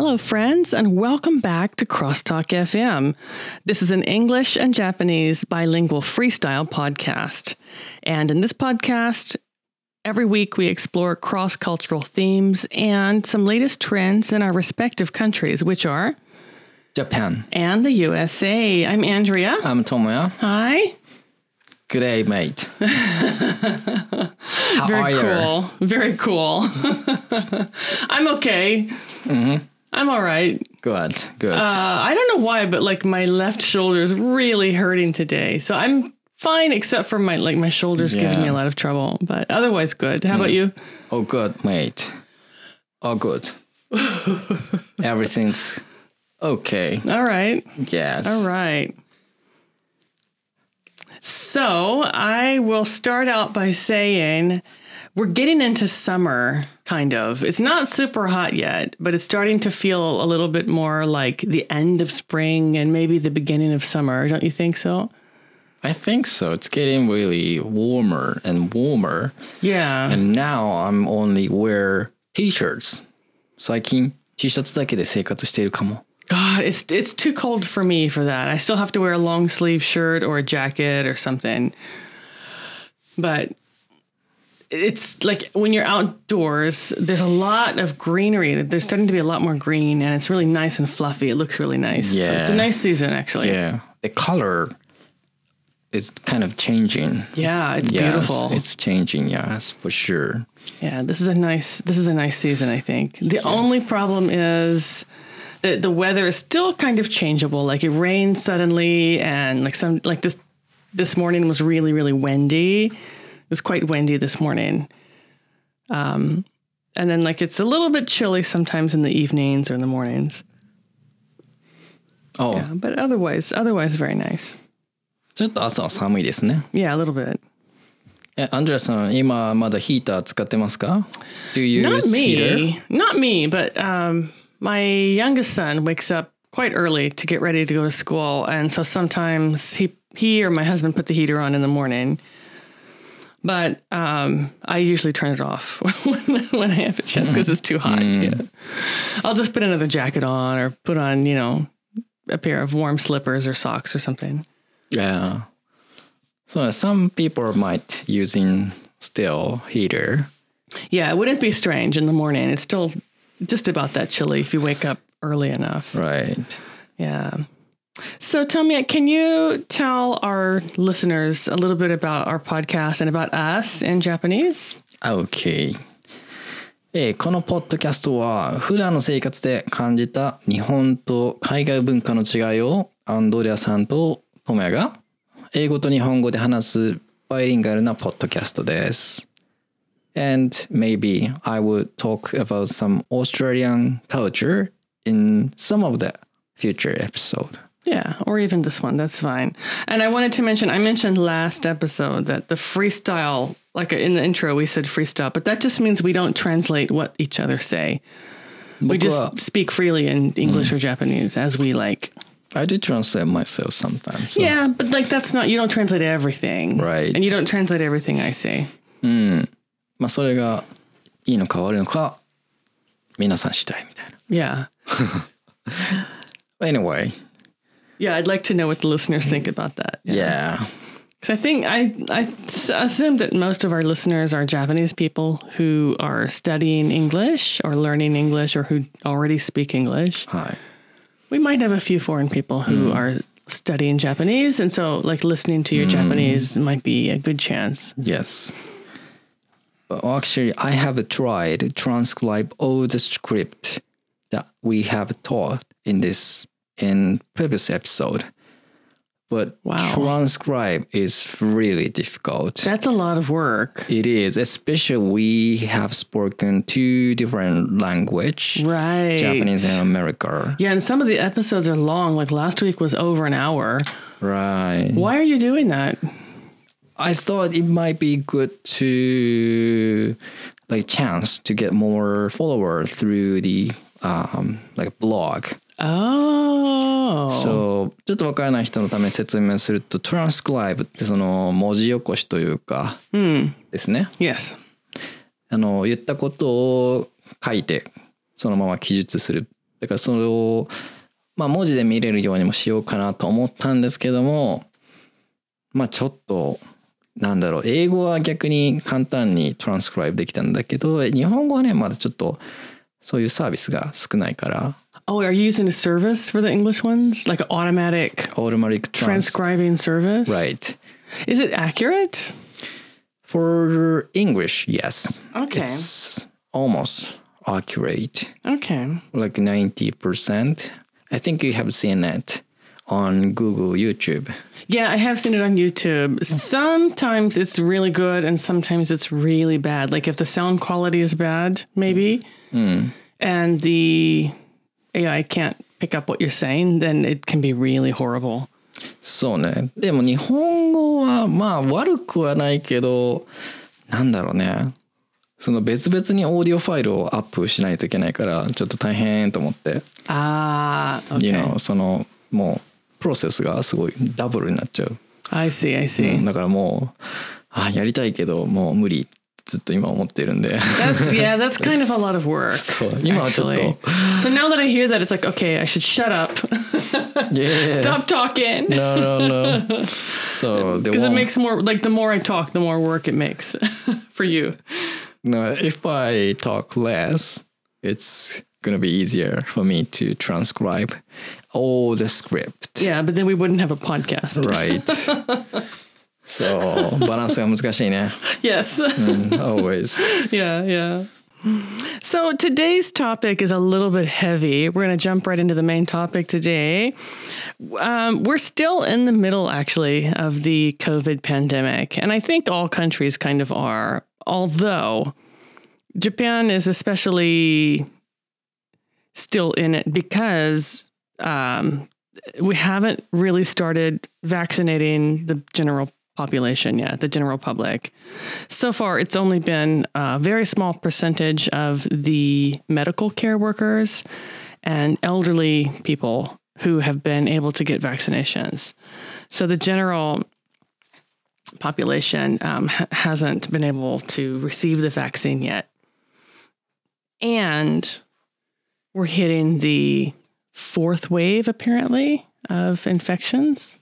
Hello, friends, and welcome back to Crosstalk FM. This is an English and Japanese bilingual freestyle podcast. And in this podcast, every week we explore cross cultural themes and some latest trends in our respective countries, which are Japan. and the USA. I'm Andrea. I'm Tomoya. Hi. Good day, mate. How Very are you? cool. Very cool. I'm okay. Mm-hmm. I'm all right. Good, good. Uh, I don't know why, but like my left shoulder is really hurting today. So I'm fine, except for my like my shoulders giving me a lot of trouble. But otherwise, good. How about you? oh, good, mate. Oh, good. Everything's okay. All right. Yes. All right. So I will start out by saying we're getting into summer, kind of. It's not super hot yet, but it's starting to feel a little bit more like the end of spring and maybe the beginning of summer. Don't you think so? I think so. It's getting really warmer and warmer. Yeah. And now I'm only wear t-shirts. 最近 T シャツだけで生活しているかも。 God, it's it's too cold for me for that. I still have to wear a long sleeve shirt or a jacket or something. But it's like when you're outdoors, there's a lot of greenery. There's starting to be a lot more green and it's really nice and fluffy. It looks really nice. So it's a nice season actually. Yeah. The color is kind of changing. Yeah, it's Yes, beautiful. It's changing, yes, for sure. Yeah, this is a nice this is a nice season, I think. The only problem is that the weather is still kind of changeable. Like it rains suddenly and like some like this this morning was really, really windy It was quite windy this morning. Um and then like it's a little bit chilly sometimes in the evenings or in the mornings. Oh, Yeah, but otherwise otherwise very nice. ちょっと朝は寒いですね。 Yeah, a little bit. え、アンジェラさん、今まだヒーター使ってますか ?Do you Not use heater? me. Not me, but um, my youngest son wakes up quite early to get ready to go to school, and so sometimes he he or my husband put the heater on in the morning. But um, I usually turn it off when, when I have a chance because it's too hot. Yeah. I'll just put another jacket on or put on, you know, a pair of warm slippers or socks or something. Yeah. So some people might using still heater. Yeah, it wouldn't be strange in the morning. It's still just about that chilly if you wake up early enough. Right. Yeah. So, Tomoya, can you tell our listeners a little bit about our podcast and about us in Japanese? Okay. Eh, えー、このポッドキャストは普段の生活で感じた日本と海外文化の違いをアンドレアさんとトモヤが英語と日本語で話すバイリンガルなポッドキャストです。And maybe I would talk about some Australian culture in some of the future episode. Yeah, or even this one. That's fine. And I wanted to mention, I mentioned last episode that the freestyle, like in the intro, we said freestyle, but that just means we don't translate what each other say. We 僕は just speak freely in English or Japanese as we like. I do translate myself sometimes. so- Yeah, but like that's not, you don't translate everything. Right. And you don't translate everything I say. まあそれがいいのか悪いのか皆さん次第みたいな。 Yeah. Anyway, Yeah, I'd like to know what the listeners think about that. yeah. Because I think I, I assume that most of our listeners are Japanese people who are studying English or learning English or who already speak English. はい。We might have a few foreign people who mm. are studying Japanese, and so like listening to your mm. Japanese might be a good chance. Yes. But actually, I have tried to transcribe all the script that we have taught in this in previous episode. But Wow. transcribe is really difficult. That's a lot of work. it is, especially we have spoken two different language, Right. Japanese and American. Yeah, and some of the episodes are long. Like last week was over an hour. Right. Why are you doing that? I thought it might be good to like chance to get more followers through the um like blog. Oh. そうちょっとわからない人のために説明すると transcribe ってその文字起こしというかですね。yes. あの言ったことを書いてそのまま記述するだからそれをまあ文字で見れるようにもしようかなと思ったんですけどもまあちょっとなんだろう英語は逆に簡単にトランスクライブできたんだけど日本語はねまだちょっとそういうサービスが少ないから Oh, are you using a service for the English ones? Like an automatic automatic trans transcribing service? right Is it accurate? for English yes Okay. it's almost accurate Okay. like 90% I think you have seen it on Google YouTube Yeah, I have seen it on YouTube. Sometimes it's really good and sometimes it's really bad. Like if the sound quality is bad, maybe, hmm. and the AI can't pick up what you're saying, then it can be really horrible. そうねでも日本語はまあ悪くはないけどなんだろうねその別々にオーディオファイルをアップしないといけないからちょっと大変と思って、Ah, okay. you know, そのもうプロセスがすごいダブルになっちゃう、I see, I see. だからもうあやりたいけどもう無理ずっと今思ってるんで That's yeah, that's kind of a lot of work. そう今はちょっと actually. So now that I hear that, it's like, okay, I should shut up, Yeah. stop talking, No, no, no. So the because it one- makes more. Like the more I talk, the more work it makes for you. no, if I talk less, it's gonna be easier for me to transcribe all the script. Yeah, but then we wouldn't have a podcast. Right. そう、バランスが難しいね。 Yes. うん always. yeah, yeah. So today's topic is a little bit heavy. We're going to jump right into the main topic today. Um, we're still in the middle, actually, of the COVID pandemic. And I think all countries kind of are, although Japan is especially still in it because um, we haven't really started vaccinating the general population yeah, the general public. So far, it's only been a very small percentage of the medical care workers and elderly people who have been able to get vaccinations. So the general population um, ha- hasn't been able to receive the vaccine yet. And we're hitting the fourth wave, apparently, of infections.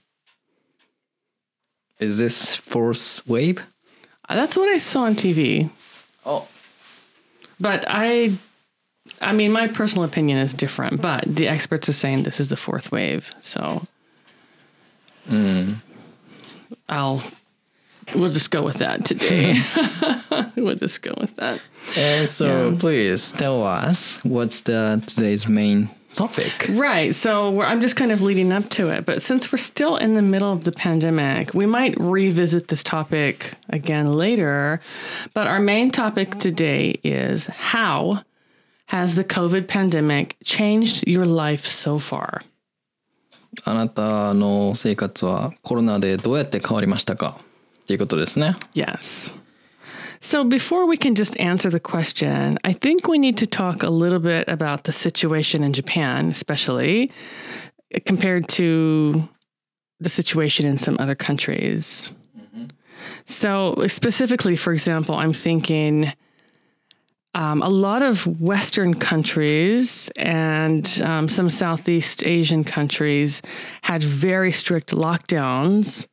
Is this fourth wave? Uh, That's what I saw on TV. Oh. But I, I mean, my personal opinion is different. But the experts are saying this is the fourth wave. So, I'll, we'll just go with that today. we'll just go with that. And so Yeah. please tell us what's the today's main topic. Right. So we're, I'm just kind of leading up to it. But since we're still in the middle of the pandemic, we might revisit this topic again later. But our main topic today is how has the COVID pandemic changed your life so far? あなたの生活はコロナでどうやって変わりましたかっていうことですね。 Yes. So before we can just answer the question, I think we need to talk a little bit about the situation in Japan, especially compared to the situation in some other countries. So, specifically, for example, I'm thinking um, a lot of Western countries and um, some Southeast Asian countries had very strict lockdowns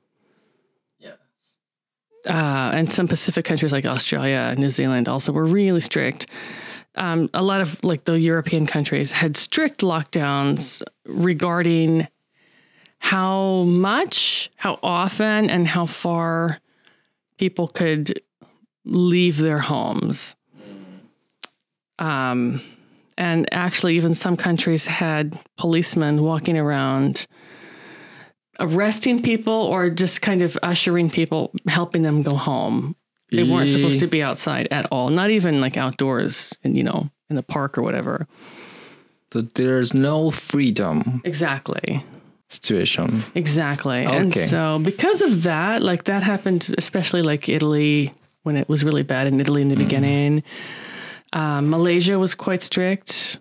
uh, and some Pacific countries like Australia and New Zealand also were really strict. Um, a lot of like the European countries had strict lockdowns regarding how much, how often, and how far people could leave their homes. Um, and actually, even some countries had policemen walking around arresting people or just kind of ushering people, helping them go home. They weren't supposed to be outside at all, not even like outdoors and, you know, in the park or whatever. So there's no freedom Exactly. situation. Exactly. And Okay. so because of that, like that happened, especially like Italy when it was really bad in Italy in the beginning. Um, Malaysia was quite strict.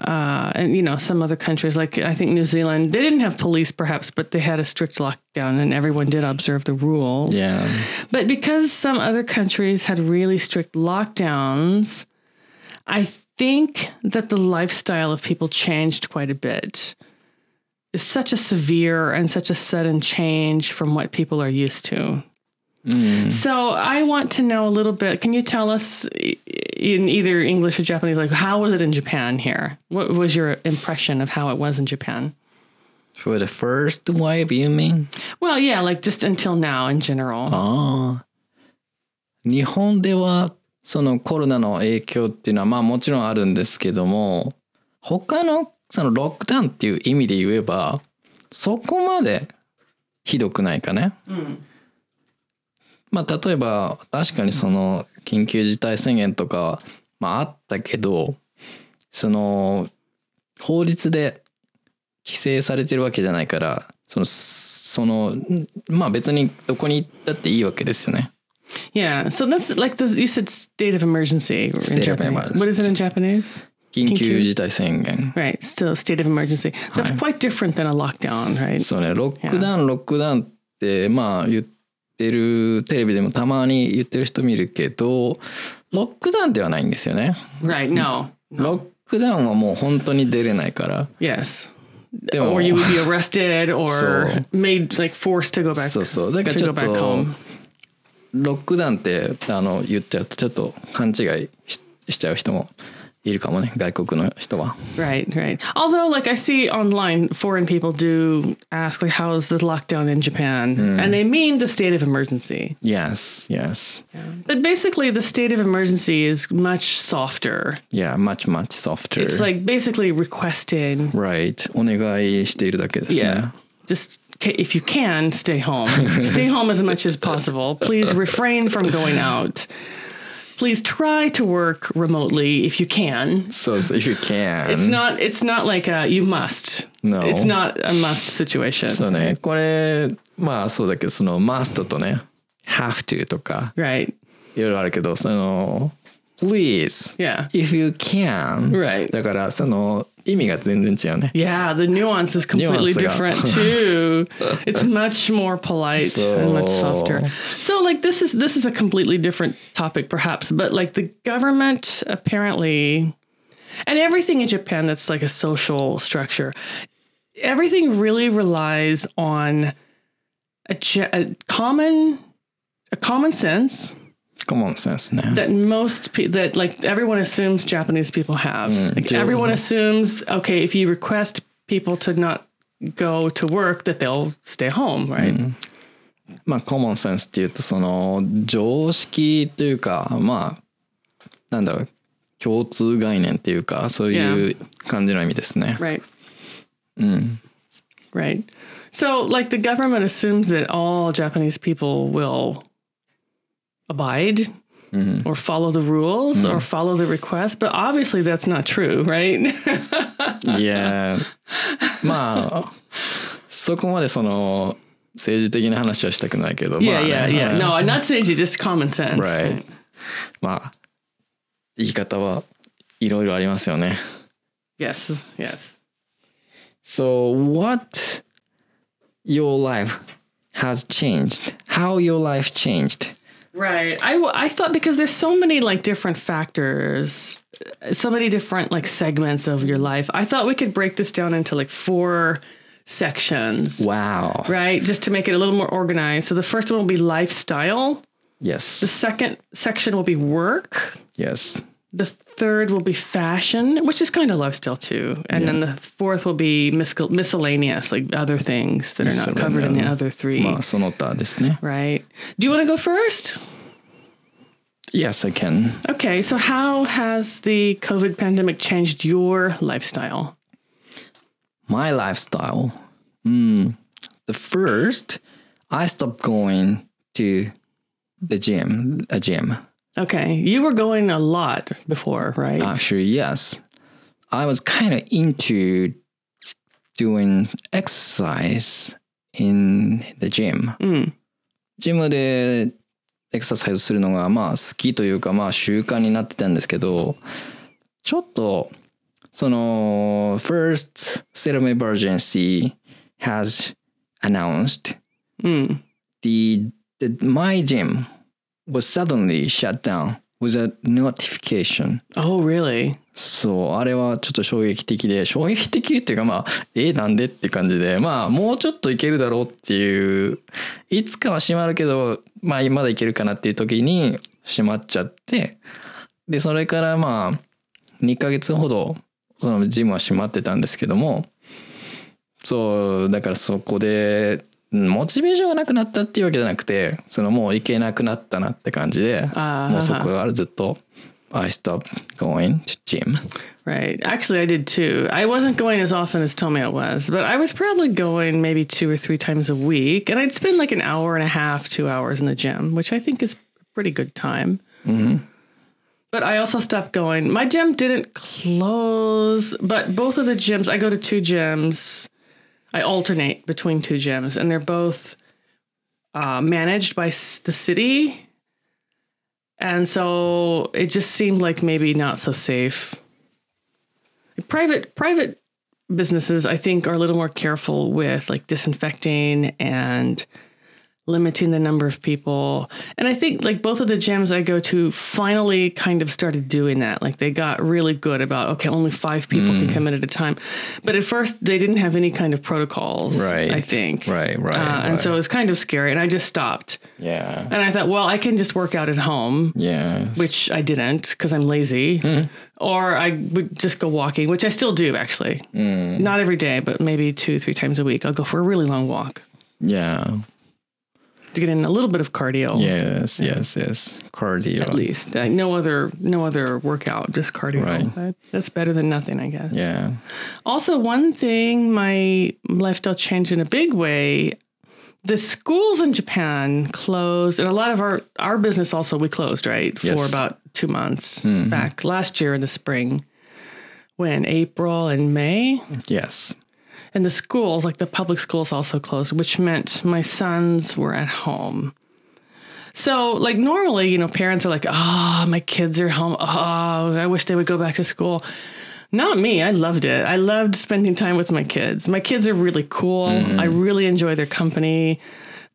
Uh, and you know some other countries like I think New Zealand they didn't have police perhaps but they had a strict lockdown and everyone did observe the rules. Yeah. But because some other countries had really strict lockdowns, I think that the lifestyle of people changed quite a bit. It's such a severe and such a sudden change from what people are used to. So I want to know a little bit. Can you tell us i- in either English or Japanese, like how was it in Japan here? What was your impression of how it was in Japan? For the first wave, you mean? Well, yeah, like just until now in general. ああ。日本ではそのコロナの影響っていうのはまあもちろんあるんですけども他のそのロックダウンっていう意味で言えばそこまでひどくないかね。 まあ例えば確かにその緊急事態宣言とかまああったけどその法律で規制されてるわけじゃないからそのそのまあ別にどこに行ったっていいわけですよね。Yeah. So that's like this. You said state of emergency in State of Japanese. What is it in Japanese? 緊急事態宣言。Right. Still state of emergency. That's quite different than a lockdown, right? そうねロックダウンロックダウンってまあ言ってるテレビでもたまに言ってる人見るけどロックダウンではないんですよね。right. No. ロックダウンはもう本当に出れないから。Yes. でも Or you would be arrested or made like forced to go back. そうそうだからちょっと home. ロックダウンってあの言っちゃうとちょっと勘違いししちゃう人もいるかもね外国の人は。 Right, right. Although, like I see online, foreign people do ask, like, "How's the lockdown in Japan?" And they mean the state of emergency. Yes, yes. But basically, the state of emergency is much softer. Yeah, much much softer. It's like basically requesting, right. お願いしているだけですね。 yeah, just ca- if you can, stay home. stay home as much as possible. Please refrain from going out. Please try to work remotely if you can. そうそう、if you can. It's not. It's not like a you must. No. It's not a must situation. そうね、これ、まあそうだけど、その must とね、have to とか、 Right. いろいろあるけど、その、please, Yeah. if you can. Right. だから、その、 意味が全然違うね。 Yeah, the nuance is completely Nuance, yeah. different too. it's much more polite and much softer. So like this is this is a completely different topic perhaps, but like the government apparently and everything in Japan that's like a social structure, everything really relies on a, ge- a common a common sense common sense ね。 that most pe- that like everyone assumes Japanese people have. like Joe- everyone assumes okay, if you request people to not go to work, that they'll stay home, right? まあ、コモンセンスっていうと、その、常識というか、まあ、なんだろう、共通概念っていうか、そういう感じの意味ですね。 Right. Right. So, like, the government assumes that all Japanese people will abide or follow the rules or follow the request, but obviously that's not true, right? いやまあそこまでその政治的な話はしたくないけど yeah, まあね yeah, yeah. No, I'm not saying you just common sense. right まあ言い方はいろいろありますよね Yes, yes. So what your life has changed how your life changed Right. I, I thought because there's so many like different factors, so many different like segments of your life. I thought we could break this down into like four sections. wow Right, just to make it a little more organized. So the first one will be lifestyle. Yes. The second section will be work. yes The third will be fashion, which is kind of lifestyle too. And then the fourth will be mis- miscellaneous, like other things that are not covered in the Miscellaneous. other three. まあその他ですね Right. Do you want to go first? Yes I can Okay, so how has the COVID pandemic changed your lifestyle? my lifestyle. Mm, the first, I stopped going to the gym, a gym. Okay, you were going a lot before, right? Actually, yes. I was kind of into doing exercise in the gym. ジムでエクササイズするのがまあ好きというかまあ習慣になってたんですけど、ちょっとその first state of emergency has announced the, the my gym was suddenly shut down with a notification Oh, really? そうあれはちょっと衝撃的で衝撃的っていうかまあえなんでって感じでまあもうちょっといけるだろうっていういつかは閉まるけどまあまだいけるかなっていう時に閉まっちゃってでそれからまあ2ヶ月ほどそのジムは閉まってたんですけどもそうだからそこでうんモチベーションがなくなったっていうわけじゃなくてそのもう行けなくなったなって感じでもうそこからずっと I stopped going to gym Right. Actually, I did too. I wasn't going as often as Tomeo was, but I was probably going maybe two or three times a week. And I'd spend like an hour and a half, two hours in the gym, which I think is pretty good time. But I also stopped going. My gym didn't close, but both of the gyms, I go to two gyms. I alternate between two gyms, and they're both uh, managed by s- the city. And so it just seemed like maybe not so safe private private businesses i think are a little more careful with like disinfecting and limiting the number of people and i think like both of the gyms i go to finally kind of started doing that like they got really good about okay only five people can mm. come in at a time but at first they didn't have any kind of protocols Right. i think Right, right, Uh, and so it was kind of scary and i just stopped Yeah. and i thought well i can just work out at home Yeah. which I didn't because I'm lazy, hmm. or I would just go walking, which I still do actually. Hmm. Not every day, but maybe two, three times a week. I'll go for a really long walk Yeah. To get in a little bit of cardio. Yes, yes, yes. Cardio. At least uh, no other no other workout, just cardio. Right. That- That's better than nothing, I guess. Yeah. Also, one thing my lifestyle changed in a big way. The schools in Japan closed, and a lot of our our business also we closed right for Yes. about two months back last year in the spring, when April and May, Yes. And the schools like the public schools also closed, which meant my sons were at home. So, like normally, you know, parents are like, "Ah, my kids are home. Oh, I wish they would go back to school." Not me. I loved it. I loved spending time with my kids. My kids are really cool. I really enjoy their company.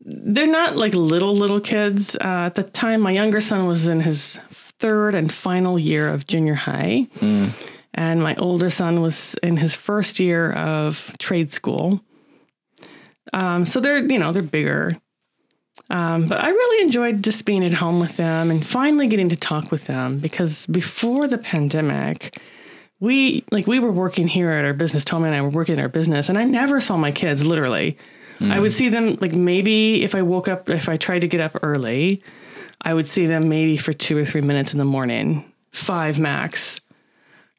They're not like little little kids. Uh, at the time, my younger son was in his third and final year of junior high, and my older son was in his first year of trade school. Um, so they're you know they're bigger. Um, but I really enjoyed just being at home with them and finally getting to talk with them because before the pandemic, we like we were working here at our business. Tommy and I were working at our business, and I never saw my kids. Literally, I would see them like maybe if I woke up, if I tried to get up early, I would see them maybe for two or three minutes in the morning, five max,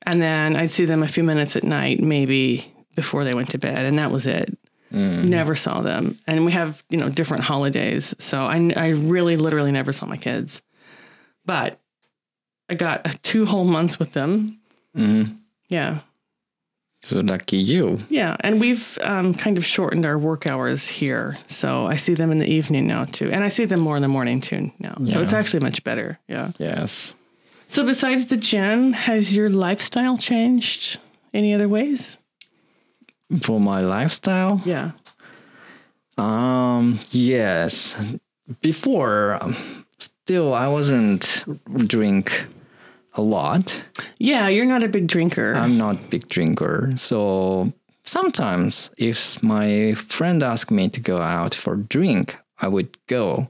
and then I'd see them a few minutes at night, maybe before they went to bed, and that was it. Never saw them, and we have you know different holidays, so I I really literally never saw my kids, but I got uh, two whole months with them. Yeah, So lucky you. yeah, and we've um, kind of shortened our work hours here, so I see them in the evening now too, and I see them more in the morning too now. So it's actually much better. Yeah. Yes. So besides the gym, has your lifestyle changed any other ways? For my lifestyle, Yeah. um, yes. Before, um, still I wasn't drink a lot. Yeah, you're not a big drinker. I'm not big drinker, so sometimes if my friend asked me to go out for drink, I would go.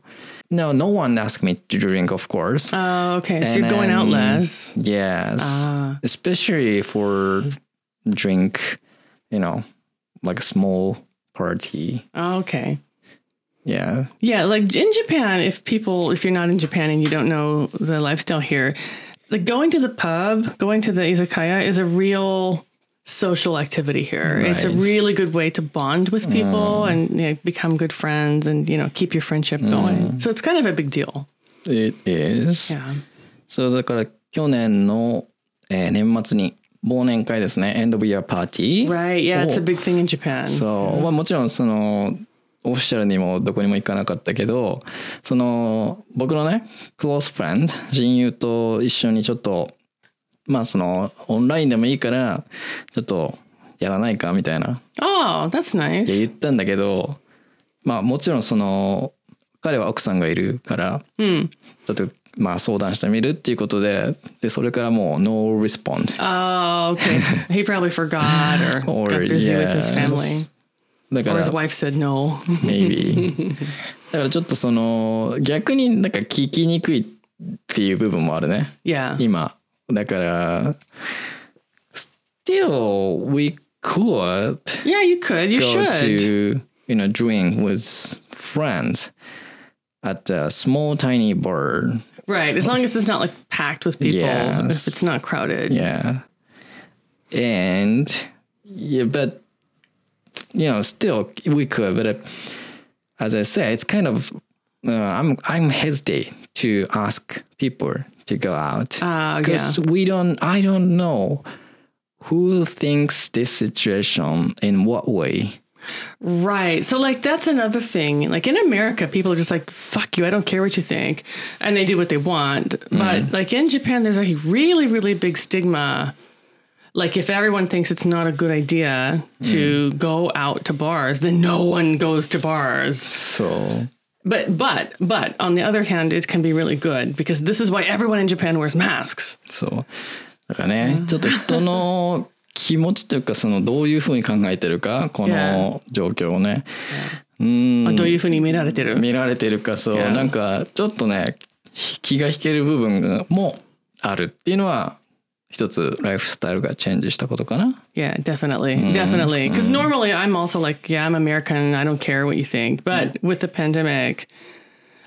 No, no one asked me to drink, of course. Oh, okay. So you're going out less. Yes, Ah. especially for drink, you know, like a small party. Oh, okay. Yeah, Yeah, like in Japan, if people, if you're not in Japan and you don't know the lifestyle here, like going to the pub, going to the izakaya is a real social activity here. It's a Right. really good way to bond with people and you know, become good friends and you know keep your friendship going. So it's kind of a big deal. it is. Yeah. そうだから去年の、えー年末に忘年会ですね End of Year Party Right. Yeah, it's a を big thing in Japan. そう、まあ、もちろんそのオフィシャルにもどこにも行かなかったけどその僕のねクロースフレンド親友と一緒にちょっと まあそのオンラインでもいいからちょっとやらないかみたいな oh, that's って言 nice. ったんだけどまあもちろんその彼は奥さんがいるから、ちょっとまあ相談してみるっていうことででそれからもう no respond Oh, okay. he probably forgot or, Or, got busy with his family. だか Or ら his wife said no. maybe だからちょっとその逆になんか聞きにくいっていう部分もあるね Yeah. 今だから still we could Yeah, you could. You go should. to you know drink with friends at a small tiny bar Right. As long as it's not like packed with people. Yes. If it's not crowded. yeah and yeah but you know still we could but uh, as i said it's kind of uh, i'm i'm hesitate to ask people to go out Uh, yeah. because we don't i don't know who thinks this situation in what way Right. So like that's another thing. Like in America, people are just like, fuck you, I don't care what you think. And they do what they want. But like in Japan, there's a really, really big stigma. Like if everyone thinks it's not a good idea to go out to bars, then no one goes to bars. so But but but on the other hand, it can be really good because this is why everyone in Japan wears masks. そうだからね、ちょっと人の気持ちというかそのどういうふうに考えてるかこの状況をね、うん。どういうふうに見られてる？見られてるかそう.なんかちょっとね気が引ける部分もあるっていうのは一つライフスタイルがチェンジしたことかな。 Yeah, definitely. Definitely. Because normally I'm also like, yeah, I'm American. I don't care what you think. But with the pandemic,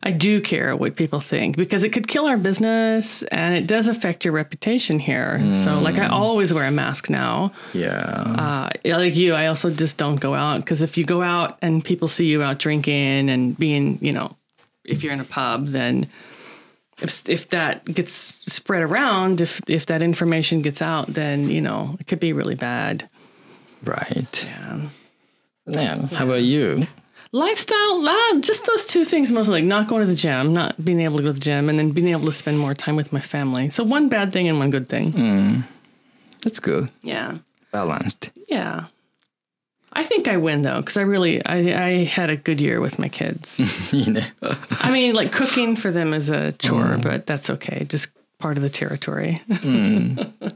I do care what people think because it could kill our business and it does affect your reputation here. So, like, I always wear a mask now. Yeah. Uh, yeah, like you, I also just don't go out because if you go out and people see you out drinking and being, you know, if you're in a pub, then if if that gets spread around, if if that information gets out, then you know it could be really bad. right. Yeah. Yeah. How about you? Lifestyle, uh, just those two things mostly, like not going to the gym, not being able to go to the gym, and then being able to spend more time with my family. So one bad thing and one good thing. That's good. Yeah. Balanced. Yeah. I think I win though, because I really I, I had a good year with my kids. I mean, like cooking for them is a chore, mm. but that's okay. Just part of the territory. Mm.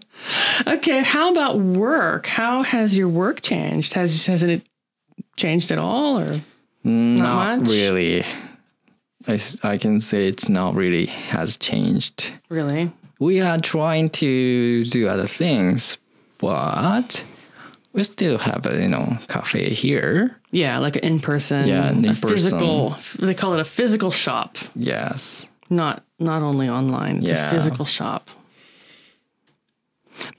okay, how about work? How has your work changed? Has hasn't it changed at all, or mm, not, not really? I, I can say it's not really has changed. Really, we are trying to do other things, but we still have a you know cafe here. Yeah, like an in person. Yeah, an a in-person. physical. They call it a physical shop, Yes. not not only online. It's Yeah. a physical shop.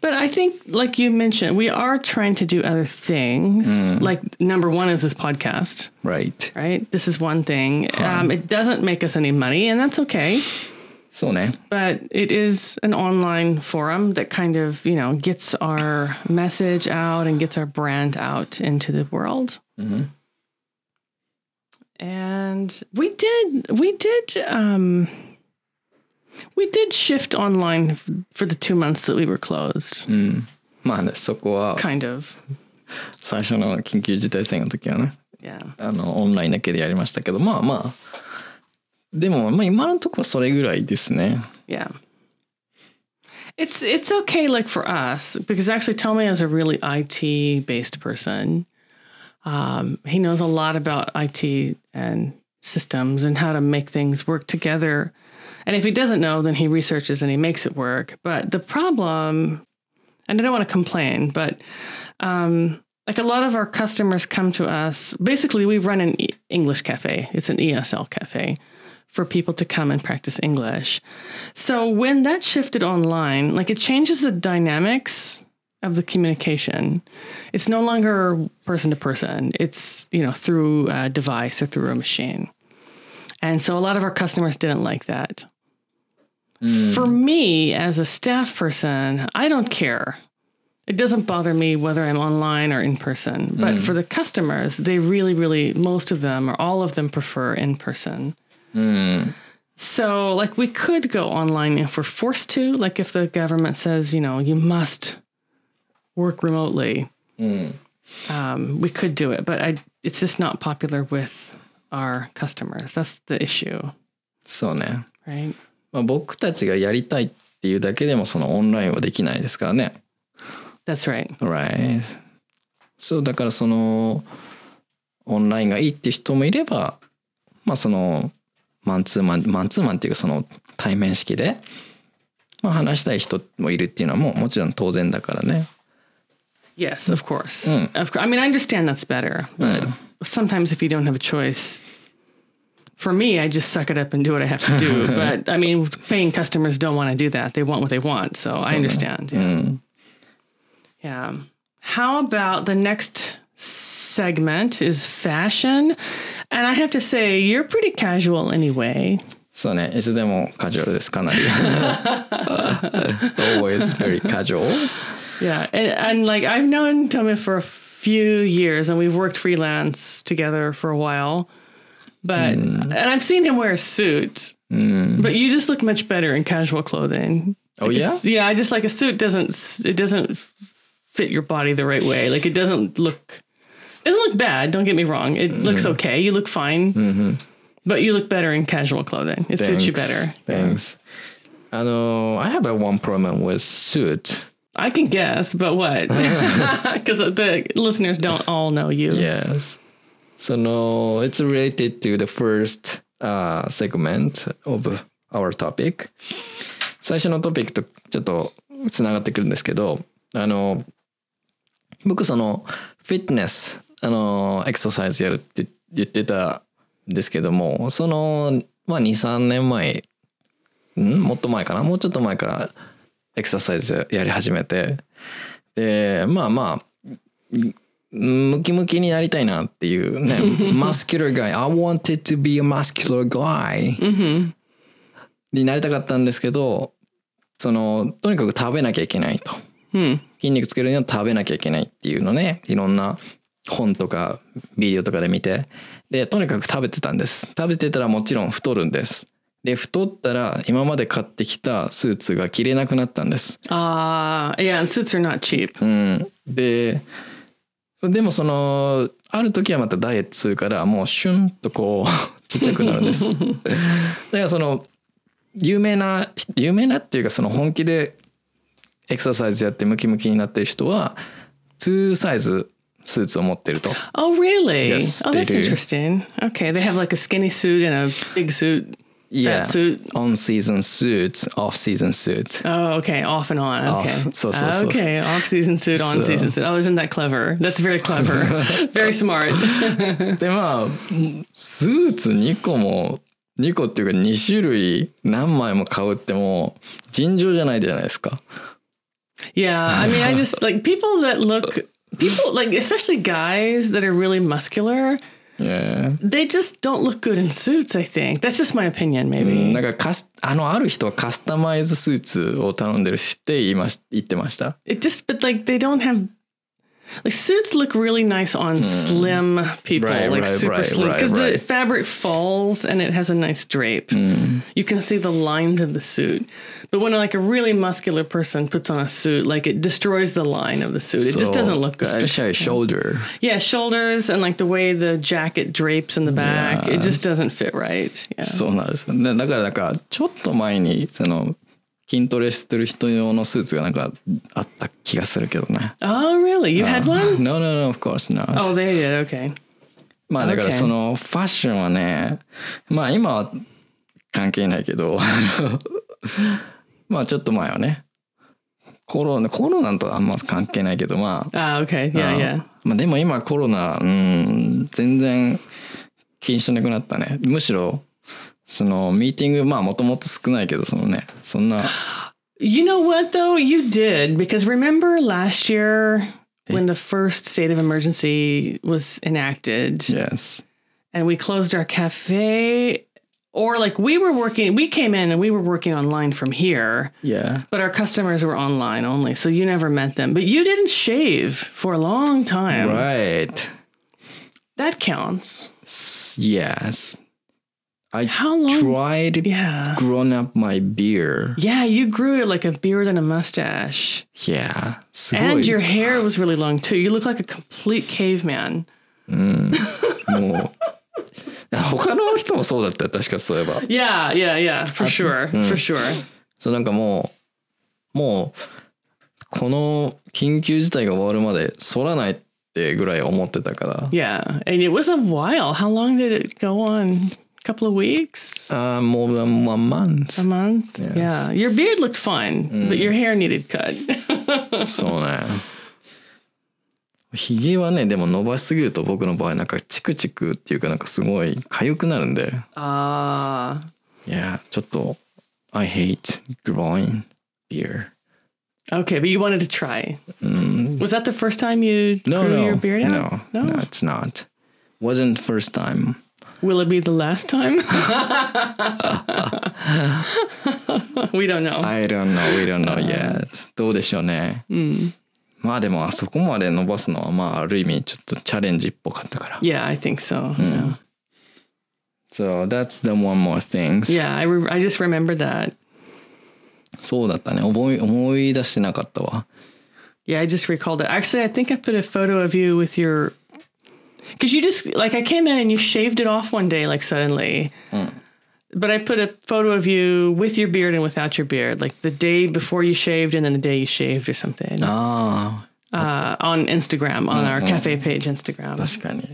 But I think, like you mentioned, we are trying to do other things. Like number one is this podcast. Right. right? This is one thing. Um, it doesn't make us any money, and that's okay. そうね。 But it is an online forum that kind of, you know, gets our message out and gets our brand out into the world. And we did, we did, um, we did shift online f- for the two months that we were closed, まあね、そこは kind of. 最初の緊急事態宣言の時はね、 Yeah. あの、オンラインだけでやりましたけど、まあまあ、 でも、まあ今のところそれぐらいですね。 Yeah. It's it's okay like for us because actually Tommy is a really IT based person. Um, he knows a lot about IT and systems and how to make things work together. And if he doesn't know, then he researches and he makes it work. But the problem, and I don't want to complain, but um, like a lot of our customers come to us. Basically, we run an e- English cafe. It's an ESL cafe for people to come and practice English. So when that shifted online, like it changes the dynamics of the communication. It's no longer person to person. It's, you know, through a device or through a machine. And so a lot of our customers didn't like that. Hmm. For me as a staff person, I don't care. It doesn't bother me whether I'm online or in person. But hmm. for the customers, they really, really, most of them or all of them prefer in person. So, like, we could go online if we're forced to, like, if the government says, you know, you must work remotely. Um, we could do it, but I, it's just not popular with our customers. That's the issue, そうね。 right? まあ、僕たちがやりたいっていうだけでもそのオンラインはできないですからね。 That's right. Right. そうだからそのオンラインがいいっていう人もいればまあその マンツーマンマンツーマンっていうかその対面式で、まあ、話したい人もいるっていうのはもうもちろん当然だからね。Yes, of course. Of course. I mean, I understand that's better, but sometimes if you don't have a choice, for me, I just suck it up and do what I have to do. but I mean, paying customers don't want to do that. They want what they want. So I understand. Yeah. Yeah. How about the next segment is fashion? And I have to say, you're pretty casual anyway. そうねいつでもカジュアルですかなり。Always very casual. Yeah, and, and like I've known Tommy for a few years, and we've worked freelance together for a while. But and I've seen him wear a suit, but you just look much better in casual clothing. Oh, Like a yeah? s- yeah. I just like a suit doesn't s- it doesn't f- fit your body the right way. Like it doesn't look doesn't look bad. Don't get me wrong. It looks okay. You look fine, but you look better in casual clothing. It suits you better. Thanks. あの I have a one problem with suit. I can guess, but what? Because the listeners don't all know you. Yes. So no, it's related to the first uh, segment of our topic. 最初のトピックとちょっとつながってくるんですけど、あの、僕そのフィットネス、 あの、エクササイズやるって言ってたんですけども、その、まあ2、3年前、ん？もっと前かな？もうちょっと前からエクササイズやり始めて、で、まあまあ、ムキムキになりたいなっていうね、muscular guy. I wanted to be a muscular guy. になりたかったんですけど、その、とにかく食べなきゃいけないと。筋肉つけるには食べなきゃいけないっていうのね、いろんな本とかビデオとかで見て、で、とにかく食べてたんです。食べてたらもちろん太るんです。で、太ったら今まで買ってきたスーツが着れなくなったんです。Ah, yeah, and suits are not cheap. うん、ででもそのある時はまたダイエットするからもうシュンとこう ちっちゃくなるんです だからその有名な有名なっていうかその本気でエクササイズやってムキムキになってる人は2サイズスーツを持ってると Oh, really? Yes, oh, that's interesting. Okay, they have like a skinny suit and a big suit, fat suit. on season suits off season suit Oh, okay, off and on. Okay, Off. So, so, so. okay, off season suit, on So. season suit. Oh, isn't that clever? That's very clever. very smart. でまあスーツ2個も2個っていうか2種類何枚も買うってもう尋常じゃないじゃないですか Yeah, I mean, I just like people that look people like especially guys that are really muscular. Yeah. They just don't look good in suits. I think that's just my opinion. Maybe. なんかカスあのある人はカスタマイズスーツを頼んでるしって言いまし言ってました It just, but like they don't have. Like suits look really nice on slim people, Right, like right, super right, slim, right, because the right. fabric falls and it has a nice drape. You can see the lines of the suit. But when like a really muscular person puts on a suit, like it destroys the line of the suit. It just So, doesn't look good. especially shoulder Yeah, shoulders and like the way the jacket drapes in the back, it just doesn't fit right. Yeah. そうなんですよねだからなんかちょっと前にその筋トレしてる人用のスーツがなんかあった気がするけどね Oh, really? You had one? No no no of course not、 Oh, they did. Okay. まあだから Okay. そのファッションはねまあ今は関係ないけど まあちょっと前はねコロナコロナとあんま関係ないけどまあ Ah, okay. Yeah. まあでも今コロナうん全然気にしなくなったねむしろそのミーティングまあもともと少ないけどそのねそんな You know what though? You did because remember last year when the first state of emergency was enacted yes and we closed our cafe Or like we were working, we came in and we were working online from here. Yeah. But our customers were online only, so you never met them. But you didn't shave for a long time. Right. That counts. Yes. I How long? tried yeah. growing up my beard. Yeah, you grew it like a beard and a mustache. Yeah. And your hair was really long too. You look like a complete caveman. Mm, 他の人もそうだったよ確かそういえば Yeah, yeah, yeah, for sure, for sure. そうなんかもうもうこの緊急事態が終わるまで反らないってぐらい思ってたから Yeah, and it was a while. How long did it go on? A couple of weeks? ああ more than one month A month? Yes. Yeah. Your beard looked fine, but your hair needed cut. そうねひげはねでも伸ばしすぎると僕の場合なんかチクチクっていうかなんかすごい痒くなるんで Ah. いやちょっと I hate growing beard okay, but you wanted to try. Was that the first time you no grew no your beard no, out? no it's not wasn't first time Will it be the last time? we don't know. I don't know we don't know yet どうでしょうね、まあでもあそこまで伸ばすのはまあある意味ちょっとチャレンジっぽかったから yeah, I think so. Yeah. So that's the one more things Yeah, I, re- I just remembered that. そうだったね思い思い出してなかったわ Yeah, I just recalled it. Actually, I think I put a photo of you with your. Because you just, like, I came in and you shaved it off one day, like, suddenly. but I put a photo of you with your beard and without your beard, like the day before you shaved and then the day you shaved or something. Oh. Uh, on Instagram, on our mm-hmm. cafe page Instagram. That's funny.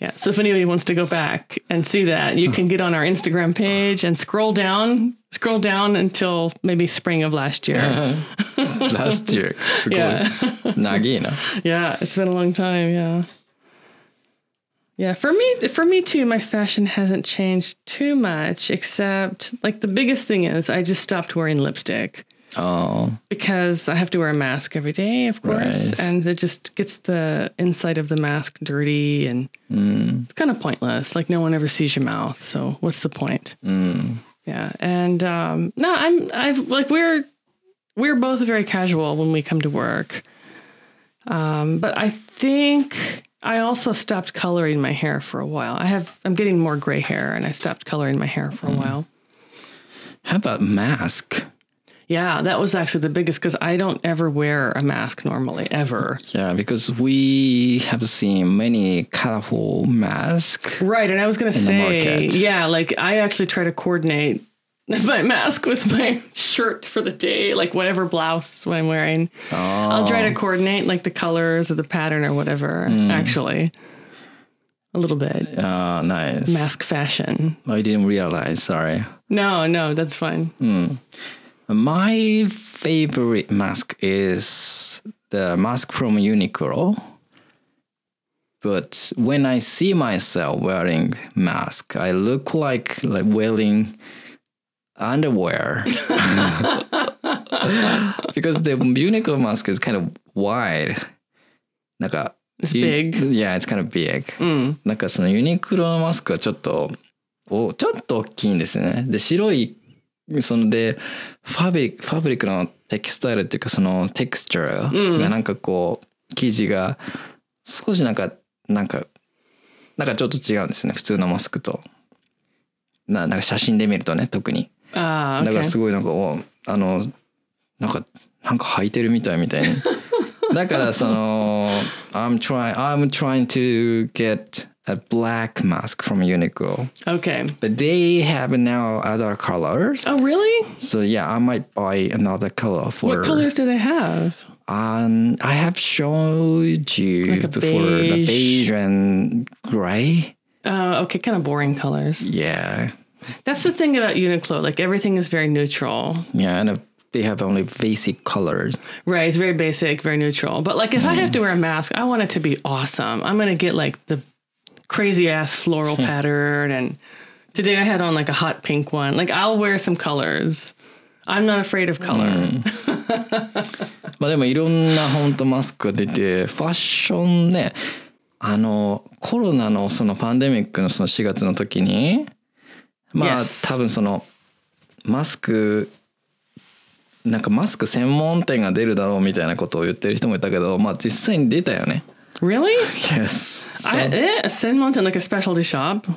Yeah. So if anybody wants to go back and see that, you can get on our Instagram page and scroll down, scroll down until maybe spring of last year. Last year. yeah. Nagina. Yeah. It's been a long time. Yeah. Yeah, for me, for me too, my fashion hasn't changed too much, except like the biggest thing is I just stopped wearing lipstick ああ because I have to wear a mask every day, of course, Right. and it just gets the inside of the mask dirty and it's kind of pointless. Like no one ever sees your mouth, so what's the point? Yeah, and um, no, I'm I've like we're we're both very casual when we come to work, um, but I think I also stopped coloring my hair for a while. I have I'm getting more gray hair, and I stopped coloring my hair for a mm. while. How about mask? Yeah, that was actually the biggest because I don't ever wear a mask normally, ever. Yeah, because we have seen many colorful masks. Right, and I was gonna say, yeah, like I actually try to coordinate my mask with my shirt for the day, like whatever blouse I'm wearing. I'll try to coordinate like the colors or the pattern or whatever. Actually, a little bit Ah, nice. mask fashion. I didn't realize, sorry. No, no, that's fine. My favorite mask is the mask from Uniqlo. But when I see myself wearing mask, I look like like wearing underwear. because the Uniqlo mask is kind of wide. なんか It's big. Yeah, it's kind of big. なんかそのユニクロのマスクはちょっとおちょっと大きいんですね。で白いそのでファブリックファブリックのテキスタイルっていうかそのテクスチャーがなんかこう生地が少しなんかなんかなんかちょっと違うんですよね普通のマスクと。ななんか写真で見るとね特に。Ah, だから okay. すごいなんかおあのなんかなんか履いてるみたいみたいにだからその I'm trying I'm trying to get a black mask from Uniqlo Okay. but they have now other colors Oh, really? so yeah I might buy another color for What colors do they have? um I have showed you Like a before the beige. beige and gray Uh, okay, kind of boring colors. yeah That's the thing about Uniqlo. Like everything is very neutral. yeah and uh, they have only basic colors Right, it's very basic, very neutral. But like if I have to wear a mask, I want it to be awesome. I'm gonna get like the crazy ass floral pattern and today I had on like a hot pink one. Like I'll wear some colors. I'm not afraid of color. まあでもいろんな本当マスクが出てファッションねあのコロナのそのパンデミックのその4月の時に まあ Yes. 多分そのマスクなんかマスク専門店が出るだろうみたいなことを言ってる人もいたけどまあ実際に出たよね。Really? Yes. I, eh, send one to like a specialty shop.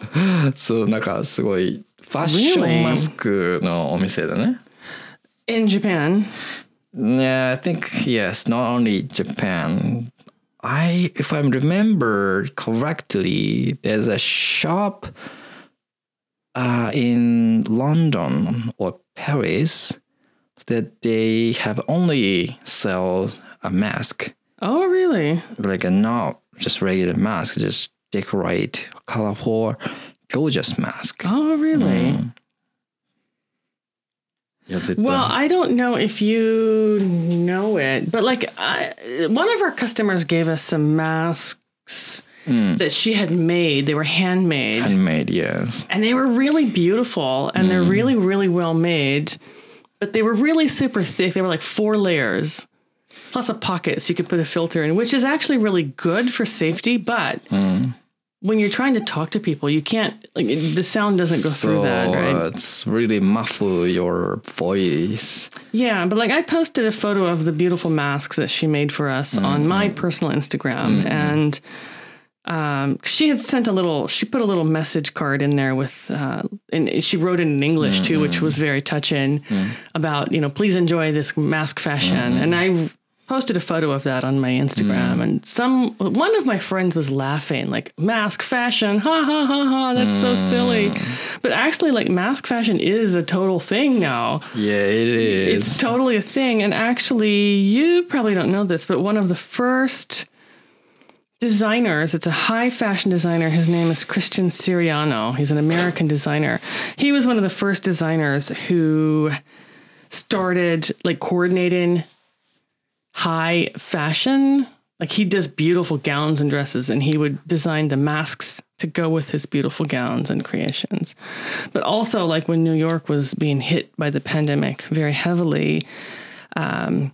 そうなんかすごいファッショ?ンマスクのお店だね。In Japan. Yeah, I think yes, not only Japan. I if I remember correctly, there's a shop Uh, in London or Paris that they have only sell a mask. Oh, really? Like a not just regular mask, just decorate colorful, gorgeous mask. Oh, really? Mm. It, well, uh, I don't know if you know it, but like I, one of our customers gave us some masks Mm. that she had made. They were handmade. handmade, yes. and they were really beautiful and they're mm. really really well made but they were really super thick they were like four layers plus a pocket so you could put a filter in which is actually really good for safety but mm. when you're trying to talk to people you can't like the sound doesn't go So through that right it's really muffle your voice. yeah but like i posted a photo of the beautiful masks that she made for us on my personal instagram and um, she had sent a little she put a little message card in there with uh, and she wrote it in english too which mm-hmm. was very touching mm-hmm. about you know please enjoy this mask fashion. Mm-hmm. And i posted a photo of that on my instagram mm. and some one of my friends was laughing like mask fashion ha ha ha ha that's so silly. Mm. But actually like mask fashion is a total thing now. Yeah, it is. it's totally a thing. And actually, you probably don't know this, but one of the first designers, it's a high fashion designer. His name is Christian Siriano. He's an American designer. He was one of the first designers who started like coordinating high fashion. Like he does beautiful gowns and dresses, and he would design the masks to go with his beautiful gowns and creations. But also, like when New York was being hit by the pandemic very heavily, um,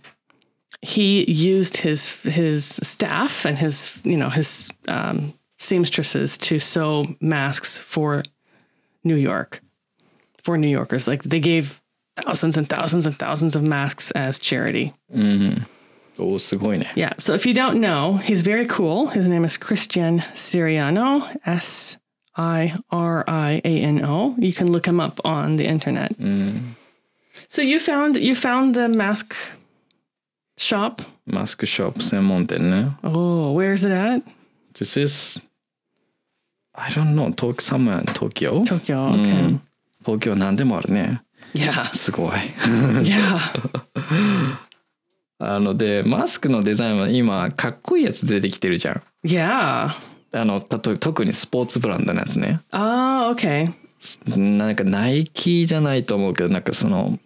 he used his his staff and his you know his um, seamstresses to sew masks for New York for New Yorkers. Like they gave thousands and thousands and thousands of masks as charity. Mm-hmm. Yeah. So if you don't know, he's very cool. His name is Christian Siriano. S I R I A N O. You can look him up on the internet. Mm. So you found you found the mask shop? マスクショップ専門店ね。Oh, where's it at? This is, I don't know, 東 somewhere in Tokyo? Tokyo. Okay. 東京なんでもあるね。Yeah. すごい。Yeah. あので、マスクのデザインは今、かっこいいやつ出てきてるじゃん。Yeah. あの、たと特にスポーツブランドのやつね。Oh, okay. なんかナイキじゃないと思うけど、なんかその、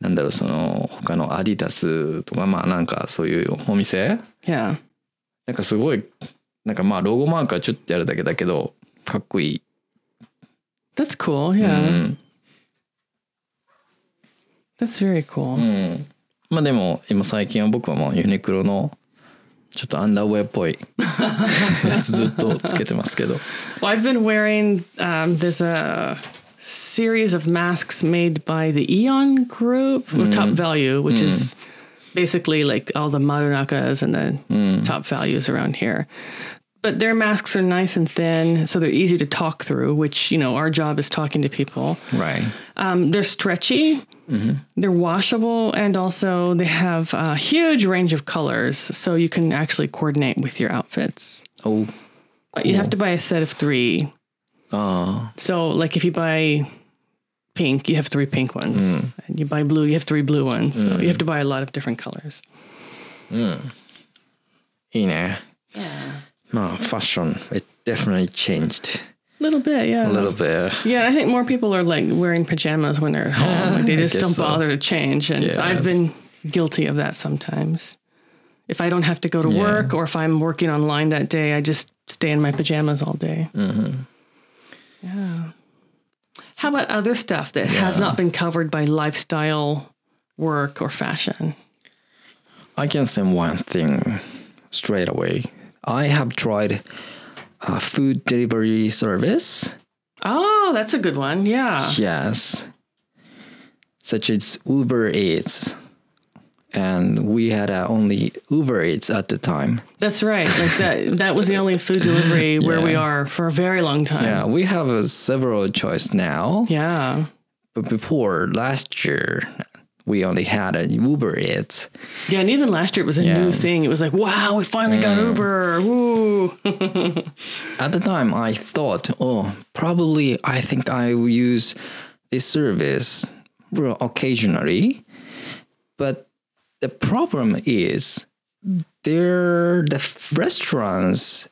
なんだろう、その、他のアディダスとか、まあなんかそういうお店？Yeah. なんかすごい、なんかまあロゴマークはちょっとやるだけだけど、かっこいい。That's cool. Yeah. うん。That's very cool. うん。まあでも今最近は僕はもうユニクロのちょっとアンダーウェアっぽい やつずっとつけてますけど。Well, I've been wearing. Um, there's a series of masks made by the Aeon Group with mm. Top Value, which mm. is basically like all the Marunakas and the mm. top values around here. But their masks are nice and thin, so they're easy to talk through. Which you know, our job is talking to people. Right. Um, they're stretchy, mm-hmm. they're washable, and also they have a huge range of colors, so you can actually coordinate with your outfits. お But you have to buy a set of three. Oh. So, like, if you buy pink, you have three pink ones. Mm. And you buy blue, you have three blue ones. Mm. So you have mm. to buy a lot of different colors. Mm. You know. Yeah. No, fashion. It definitely changed. A little bit, yeah. A little bit. Yeah, I think more people are like wearing pajamas when they're home. Like they just don't so. bother to change. And yeah. I've been guilty of that sometimes. If I don't have to go to yeah. work or if I'm working online that day, I just stay in my pajamas all day. Mm-hmm. Yeah. How about other stuff that has not been covered by lifestyle work or fashion? I can say one thing straight away. I have tried a food delivery service. Oh, that's a good one. Yeah. Yes. Such as Uber Eats. And we had uh, only Uber Eats at the time. That's right. Like that that was the only food delivery where we are for a very long time. Yeah, we have uh, several choice now. Yeah. But before last year, we only had a Uber Eats. Yeah, and even last year it was a Yeah. new thing. It was like, wow, we finally got Uber. Woo. At the time, I thought, oh, probably I think I will use this service occasionally. But the problem is, there the restaurants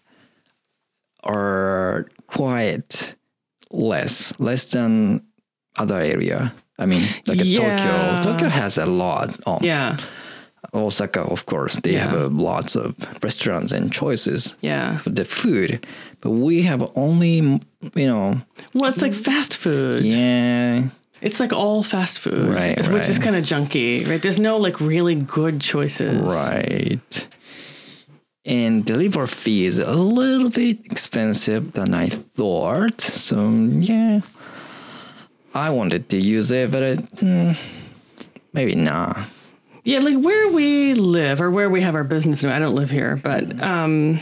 are quite less, less than other area. I mean, like Yeah. Tokyo. Tokyo has a lot. Um, yeah. Osaka, of course, they have uh, lots of restaurants and choices Yeah. for the food, but we have only, you know, Well, it's like fast food. yeah, It's like all fast food, Right, which is kind of junky, right? There's no like really good choices. right. And delivery fee is a little bit expensive than I thought. So yeah, I wanted to use it, but it, mm, maybe not. Yeah, like where we live or where we have our business. I don't live here, but um,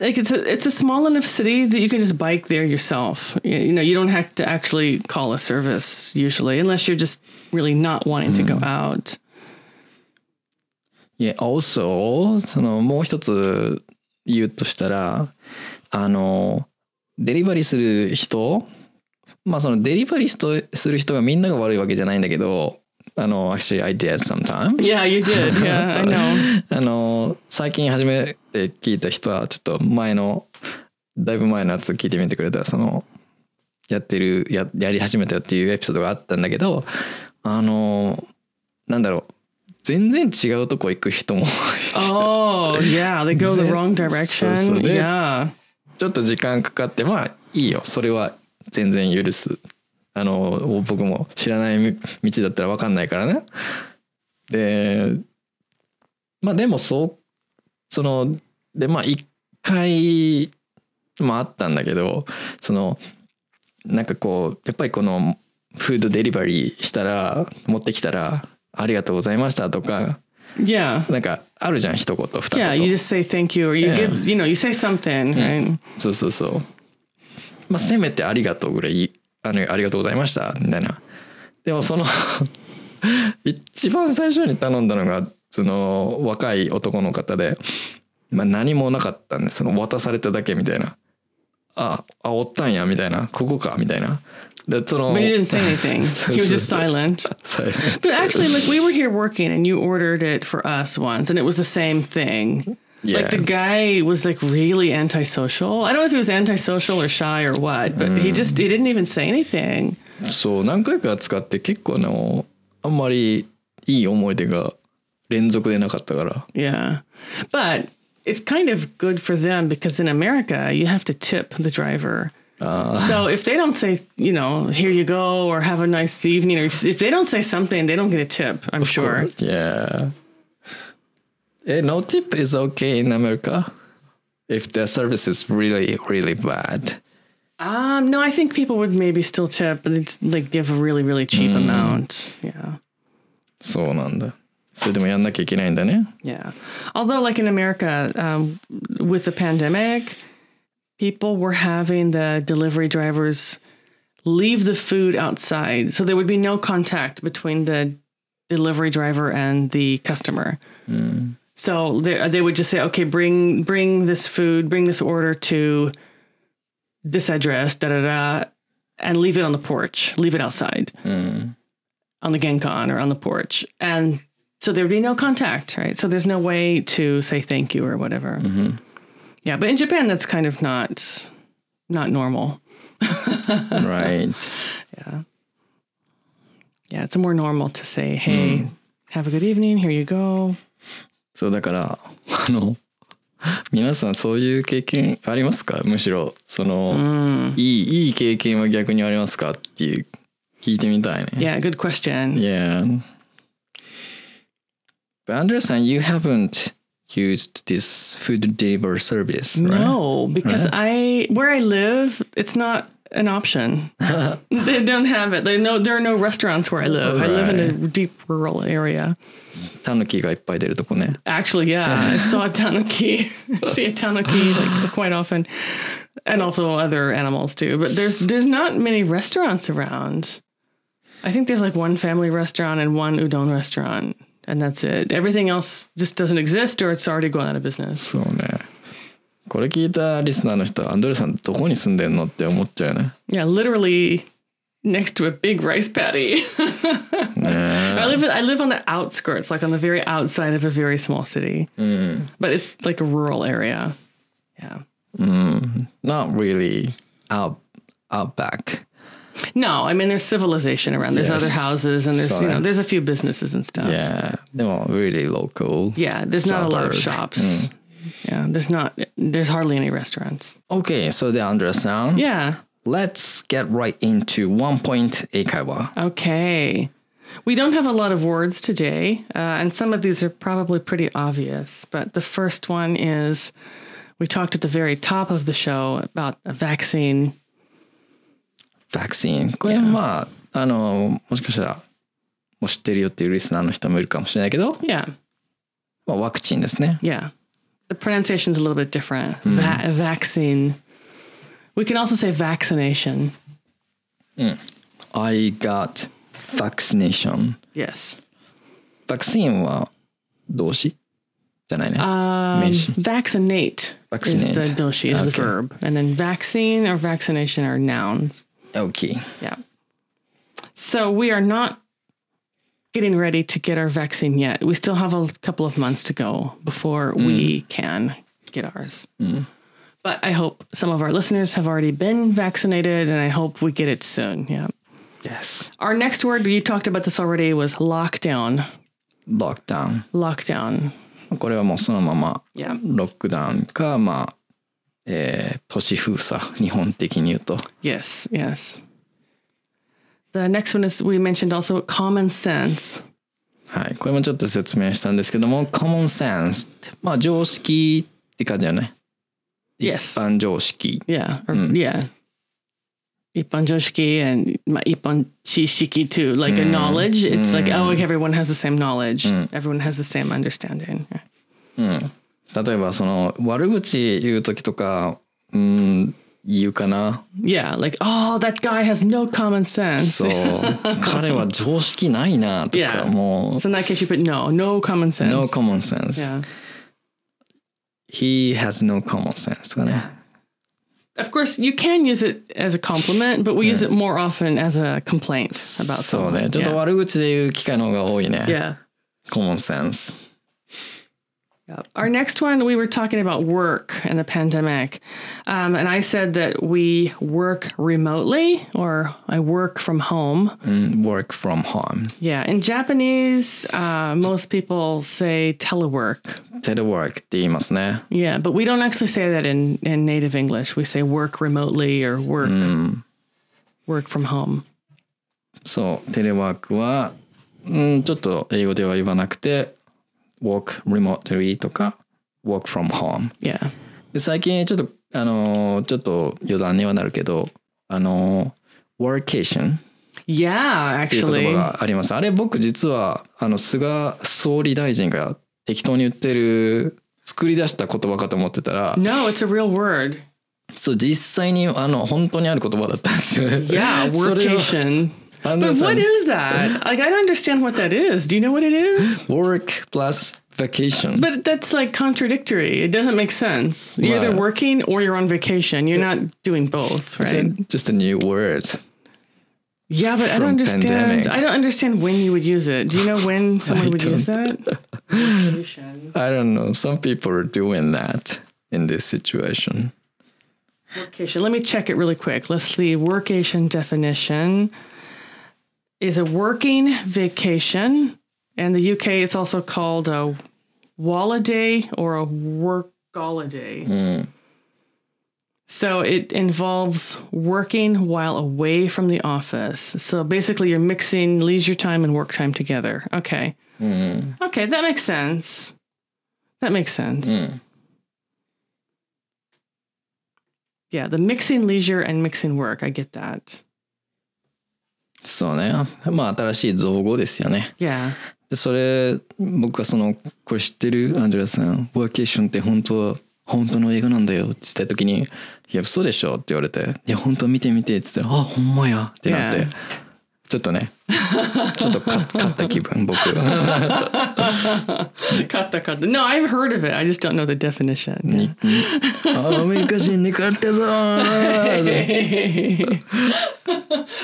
like it's a it's a small enough city that you can just bike there yourself. You, you know, you don't have to actually call a service usually, unless you're just really not wanting to go out. Yeah, also そのもう一つ言うとしたらあのデリバリーする人まあそのデリバリーとする人がみんなが悪いわけじゃないんだけど あの actually I did sometimes Yeah, you did. Yeah, I know. あの最近初めて聞いた人はちょっと前のだいぶ前のやつ聞いてみてくれたらそのやってるややり始めたよっていうエピソードがあったんだけどあのなんだろう全然違うとこ行く人も Oh, yeah, they go the wrong direction. so they- yeah. ちょっと時間かかってまあいいよそれは全然許すあの僕も知らない道だったら分かんないからねでまあでもそうそのでまあ一回もあったんだけどそのなんかこうやっぱりこのフードデリバリーしたら持ってきたら「ありがとうございました」とか Yeah. なんかあるじゃん一言二言 Yeah, you just say thank you or you give, you know, you say something, right? そうそうそう。まあせめてありがとうぐらいあのありがとうございましたみたいな。でもその一番最初に頼んだのがその若い男の方で、まあ、何もなかったんでその渡されただけみたいな。あ、あおったんやみたいな。ここかみたいな。でその But he didn't say anything. He was just silent. silent. But actually, like we were here working and you ordered it for us once and it was the same thing. Yeah. Like the guy was like really antisocial. I don't know if he was antisocial or shy or what, but he just he didn't even say anything. そう何回か使って結構あのあんまりいい思い出が連続でなかったから。 Yeah. But it's kind of good for them because in America you have to tip the driver. so if they don't say, you know, here you go or have a nice evening or if they don't say something, they don't get a tip, I'm sure. Yeah. Eh, no tip is okay in America if the service is really, really bad. Um, no, I think people would maybe still tip, but it's like give a really, really cheap amount. Yeah. そうなんだ。それでもやんなきゃいけないんだね。 Yeah. Although, like in America, um, with the pandemic, people were having the delivery drivers leave the food outside. So there would be no contact between the delivery driver and the customer. So they, uh, they would just say, okay, bring, bring this food, bring this order to this address, da da da, and leave it on the porch, leave it outside hmm. on the Genkan or on the porch. And so there would be no contact, right? So there's no way to say thank you or whatever. Mm-hmm. Yeah, but in Japan, that's kind of not not normal. right. Yeah, Yeah, it's more normal to say, "Hey, hmm. have a good evening. Here you go." そうだから、あの、皆さんそういう経験ありますかむしろ、その、いい、いい経験は逆にありますかっていう、聞いてみたいね。Yeah, good question. Yeah. But Anderson, you haven't used this food delivery service, right? No, because I where I live, it's not an option. they don't have it. They no, there are no restaurants where I live. I live in a deep rural area. タヌキがいっぱい出るとこね。 Actually, yeah, I saw a tanuki. I see a tanuki like quite often, and also other animals too. But there's there's not many restaurants around. I think there's like one family restaurant and one udon restaurant, and that's it. Everything else just doesn't exist or it's already gone out of business. そうね これ聞いたリスナーの人はアンドレさんどこに住んでんのって思っちゃうよね Yeah, literally next to a big rice paddy. I live I live on the outskirts, like on the very outside of a very small city. But it's like a rural area. Yeah. not really out outback No, I mean there's civilization around. There's other Yes. houses and there's you Sorry. know there's a few businesses and stuff. yeah でも really local Yeah, there's not a lot of Suburb. shops. Yeah, there's not there's hardly any restaurants. OK それでアンドレさん Yeah. Let's get right into one point 英会話 Okay. We don't have a lot of words today, uh, and some of these are probably pretty obvious. But the first one is we talked at the very top of the show about a vaccine. ワクチンこれまああのもしかしたらもう知ってるよっていうリスナーの人もいるかもしれないけど、 Yeah, まあ、ワクチンですね yeah. The pronunciation's a little bit different. Va- vaccine. We can also say vaccination. I got vaccination Yes. ワクチンは動詞じゃないね、 Um, 名詞 vaccinate, is Vaccinate. the doshi, is the Okay. verb. And then vaccine or vaccination are nouns. OK Yeah. So we are not getting ready to get our vaccine yet. We still have a couple of months to go before we can get ours. But I hope some of our listeners have already been vaccinated and I hope we get it soon. Yeah. Yes Our next word, you talked about this already, was lockdown. lockdown Lockdown. これはもうそのまま Yeah. ロックダウンかまあ、えー都市封鎖日本的に言うと Yes, yes. The next one is we mentioned also common sense. はいこれもちょっと説明したんですけども common sense ってまあ常識って感じだよね Yes. 一般常識 Yeah. Or, Yeah. Ippan joshiki and ma- ippan chishiki too. Like a knowledge. It's like, oh, like everyone has the same knowledge. Everyone has the same understanding. 例えばその悪口言う時とかうん 言うかな Yeah. Like, oh, that guy has no common そ sense. う彼は常識ないなとか Yeah. も So in that case, you put no, no common う sense. no common sense yeah. he has no common sense とかね Of course, you can use it as a compliment, but we use it more often as a complaint about そう someone. ねちょっと yeah. 悪口で言う機会の方が多いね yeah. common sense Yep. Our next one, we were talking about work and the pandemic. Um, and I said that we work remotely or I work from home. Mm, work from home Yeah. In Japanese, uh, most people say telework. telework って言いますね Yeah. But we don't actually say that in, in native English. We say work remotely or work, work from home. そうテレワークはうんちょっと英語では言わなくて work remotely とか work from home Yeah. で最近ちょっとあのーちょっと余談にはなるけどあのー workation Yeah, っていう言 actually. 葉がありますあれ僕実はあの菅総理大臣が適当に言ってる作り出した言葉かと思ってたら No, it's a real word. そう実際にあの本当にある言葉だったんですよ Yeah, それを workation. But what is that? Like, I don't understand what that is. Do you know what it is? Work plus vacation. But that's like contradictory. It doesn't make sense. You're right. either working or you're on vacation. You're not doing both, right? A, just a new word. Yeah, but I don't understand. Pandemic. I don't understand when you would use it. Do you know when someone would use that? Vacation. I don't know. Some people are doing that in this situation. Workation. Let me check it really quick. Let's see. Workation definition is a working vacation. In the UK, it's also called a holiday or a workoliday. Mm. So it involves working while away from the office. So basically, you're mixing leisure time and work time together. Okay. Mm. Okay, that makes sense. That makes sense. Mm. Yeah, the mixing leisure and mixing work. I get that. そうね。まあ新しい造語ですよね。Yeah. でそれ僕がそのこれ知ってるアンジェラさん。ワーケーションって本当は本当の映画なんだよって言った時に「いや嘘でしょ」って言われて「いや本当見てみて」って言ったら「あほんまや」ってなって、Yeah. ちょっとね No I've heard of it. I just don't know the definition.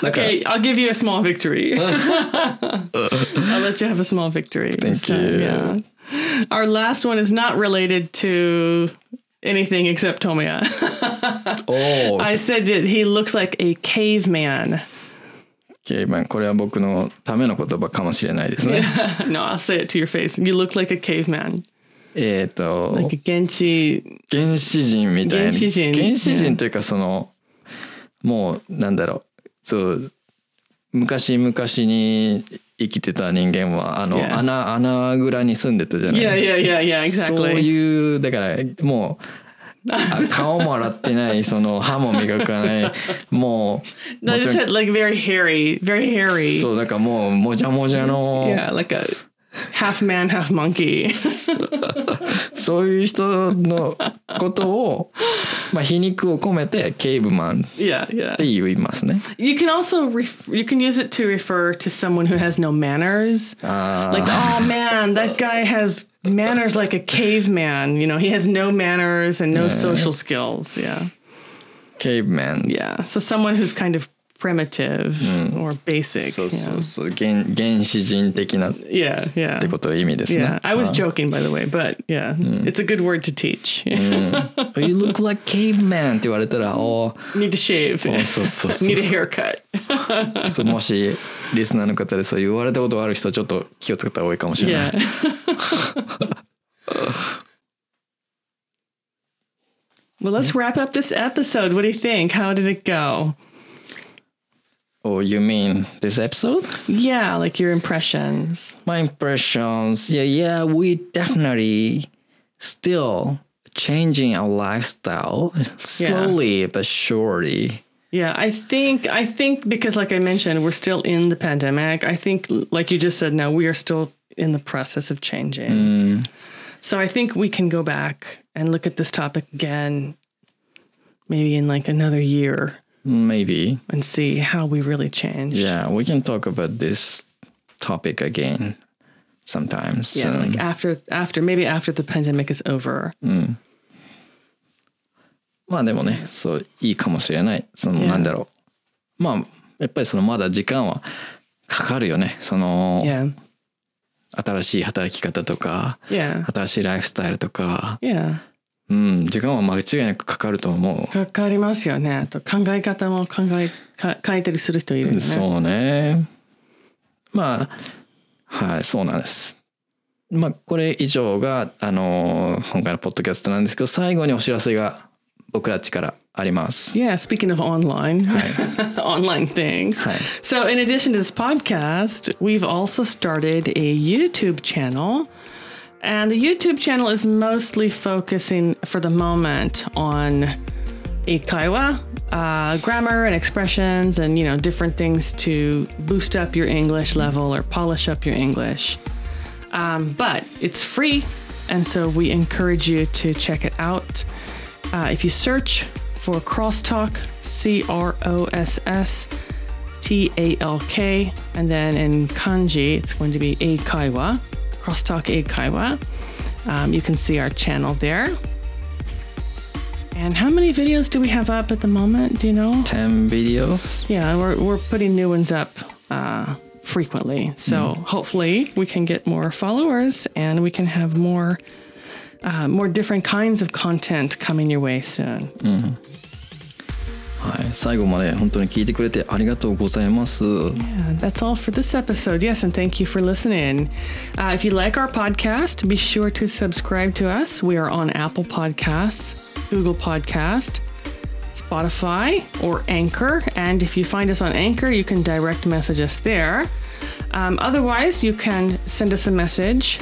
Okay I'll give you a small victory. I'll let you have a small victory Thank you. yeah. Our last one is not related to anything except Tomoya. oh. I said that he looks like a caveman. ケイバンこれは僕のための言葉かもしれないですね no, I'll say it to your face. You look like a caveman. えっと Like a genchi. 原始人みたいな原始人原始人というかそのもうなんだろうそう昔々に生きてた人間はあの Yeah. 穴穴蔵に住んでたじゃない Yeah, yeah, yeah, yeah, そう exactly. いうだからもうあ顔も洗ってないその歯も磨かないもう I もち just ろ had like very hairy, very ん hairy. そうだからもうもじゃもじゃの Yeah, like a half man, half monkey. そういう人のことを、まあ、皮肉を込めてケイブマンっ yeah, yeah. て言いますね。You can also ref- you can use it to refer to someone who has no manners. あ Like, oh man, that guy has manners like a caveman. You know, he has no manners and no yeah. social skills. Yeah. Caveman. Yeah. So someone who's kind of primitive or basic. そうそう yeah. そう原原始人的なっ yeah, yeah. てこと意味ですね。 Yeah, I was あ joking by the way, but yeah, it's a good word to teach. You look like caveman って言われたらお Need to shave. そうそうそう Need a haircut. そうもしリスナーの方でそう言われたことがある人はちょっと気をつけた方がいいかもしれない。 Yeah. well, let's wrap up this episode. What do you think? How did it go? Oh, you mean this episode? Yeah, like your impressions. My impressions, yeah, yeah, we definitely still changing our lifestyle slowly but surely. Yeah, I think I think because like I mentioned, we're still in the pandemic. I think like you just said now, we are still in the process of changing. Mm. So I think we can go back and look at this topic again maybe in like another year Maybe. and see how we really changed. Yeah, we can talk about this topic again sometimes. Yeah, soon. like after after maybe after the pandemic is over. まあでもね、そういいかもしれない。その Yeah. なんだろう。まあやっぱりそのまだ時間はかかるよね。その Yeah. 新しい働き方とか、Yeah. 新しいライフスタイルとか、Yeah. うん、時間は間違いなくかかると思かかりますよね。あと考え方も考えか変えたりする人いるよう。ね。そうね。まあ、はい、そうなんです。まあ、これ以上が、あの、今回のポッドキャストなんですけど、最後にお知らせが僕たちからあります。Yeah, speaking of online, online things. Hi. So, in addition to this podcast, we've also started a YouTube channel. And the YouTube channel is mostly focusing for the moment on eikaiwa, uh, grammar and expressions, and you know different things to boost up your English level or polish up your English. Um, but it's free, and so we encourage you to check it out. Uh, if you search for Crosstalk, C R O S S T A L K, and then in kanji, it's going to be Eikaiwa, Crosstalk Eikaiwa. Um, you can see our channel there. And how many videos do we have up at the moment? Do you know? 10 videos. Yeah, we're, we're putting new ones up uh, frequently. So hopefully we can get more followers and we can have more uh, more different kinds of content coming your way soon. はい、最後まで本当に聞いてくれてありがとうございます。 Yeah, that's all for this episode. Yes, and thank you for listening. Uh, if you like our podcast, be sure to subscribe to us. We are on Apple Podcasts, Google Podcast, Spotify, or Anchor. And if you find us on Anchor, you can direct message us there. Um, otherwise, you can send us a message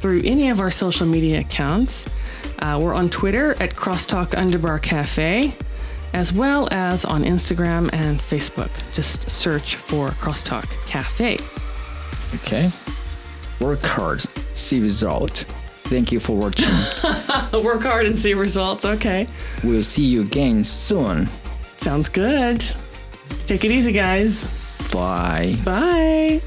through any of our social media accounts. Uh, we're on Twitter at Crosstalk Underbar Cafe, as well as on Instagram and Facebook. Just search for Crosstalk Cafe. Okay. Work hard, see result. Thank you for watching. Work hard and see results. Okay. we'll see you again soon. Sounds good. Take it easy, guys. Bye. Bye.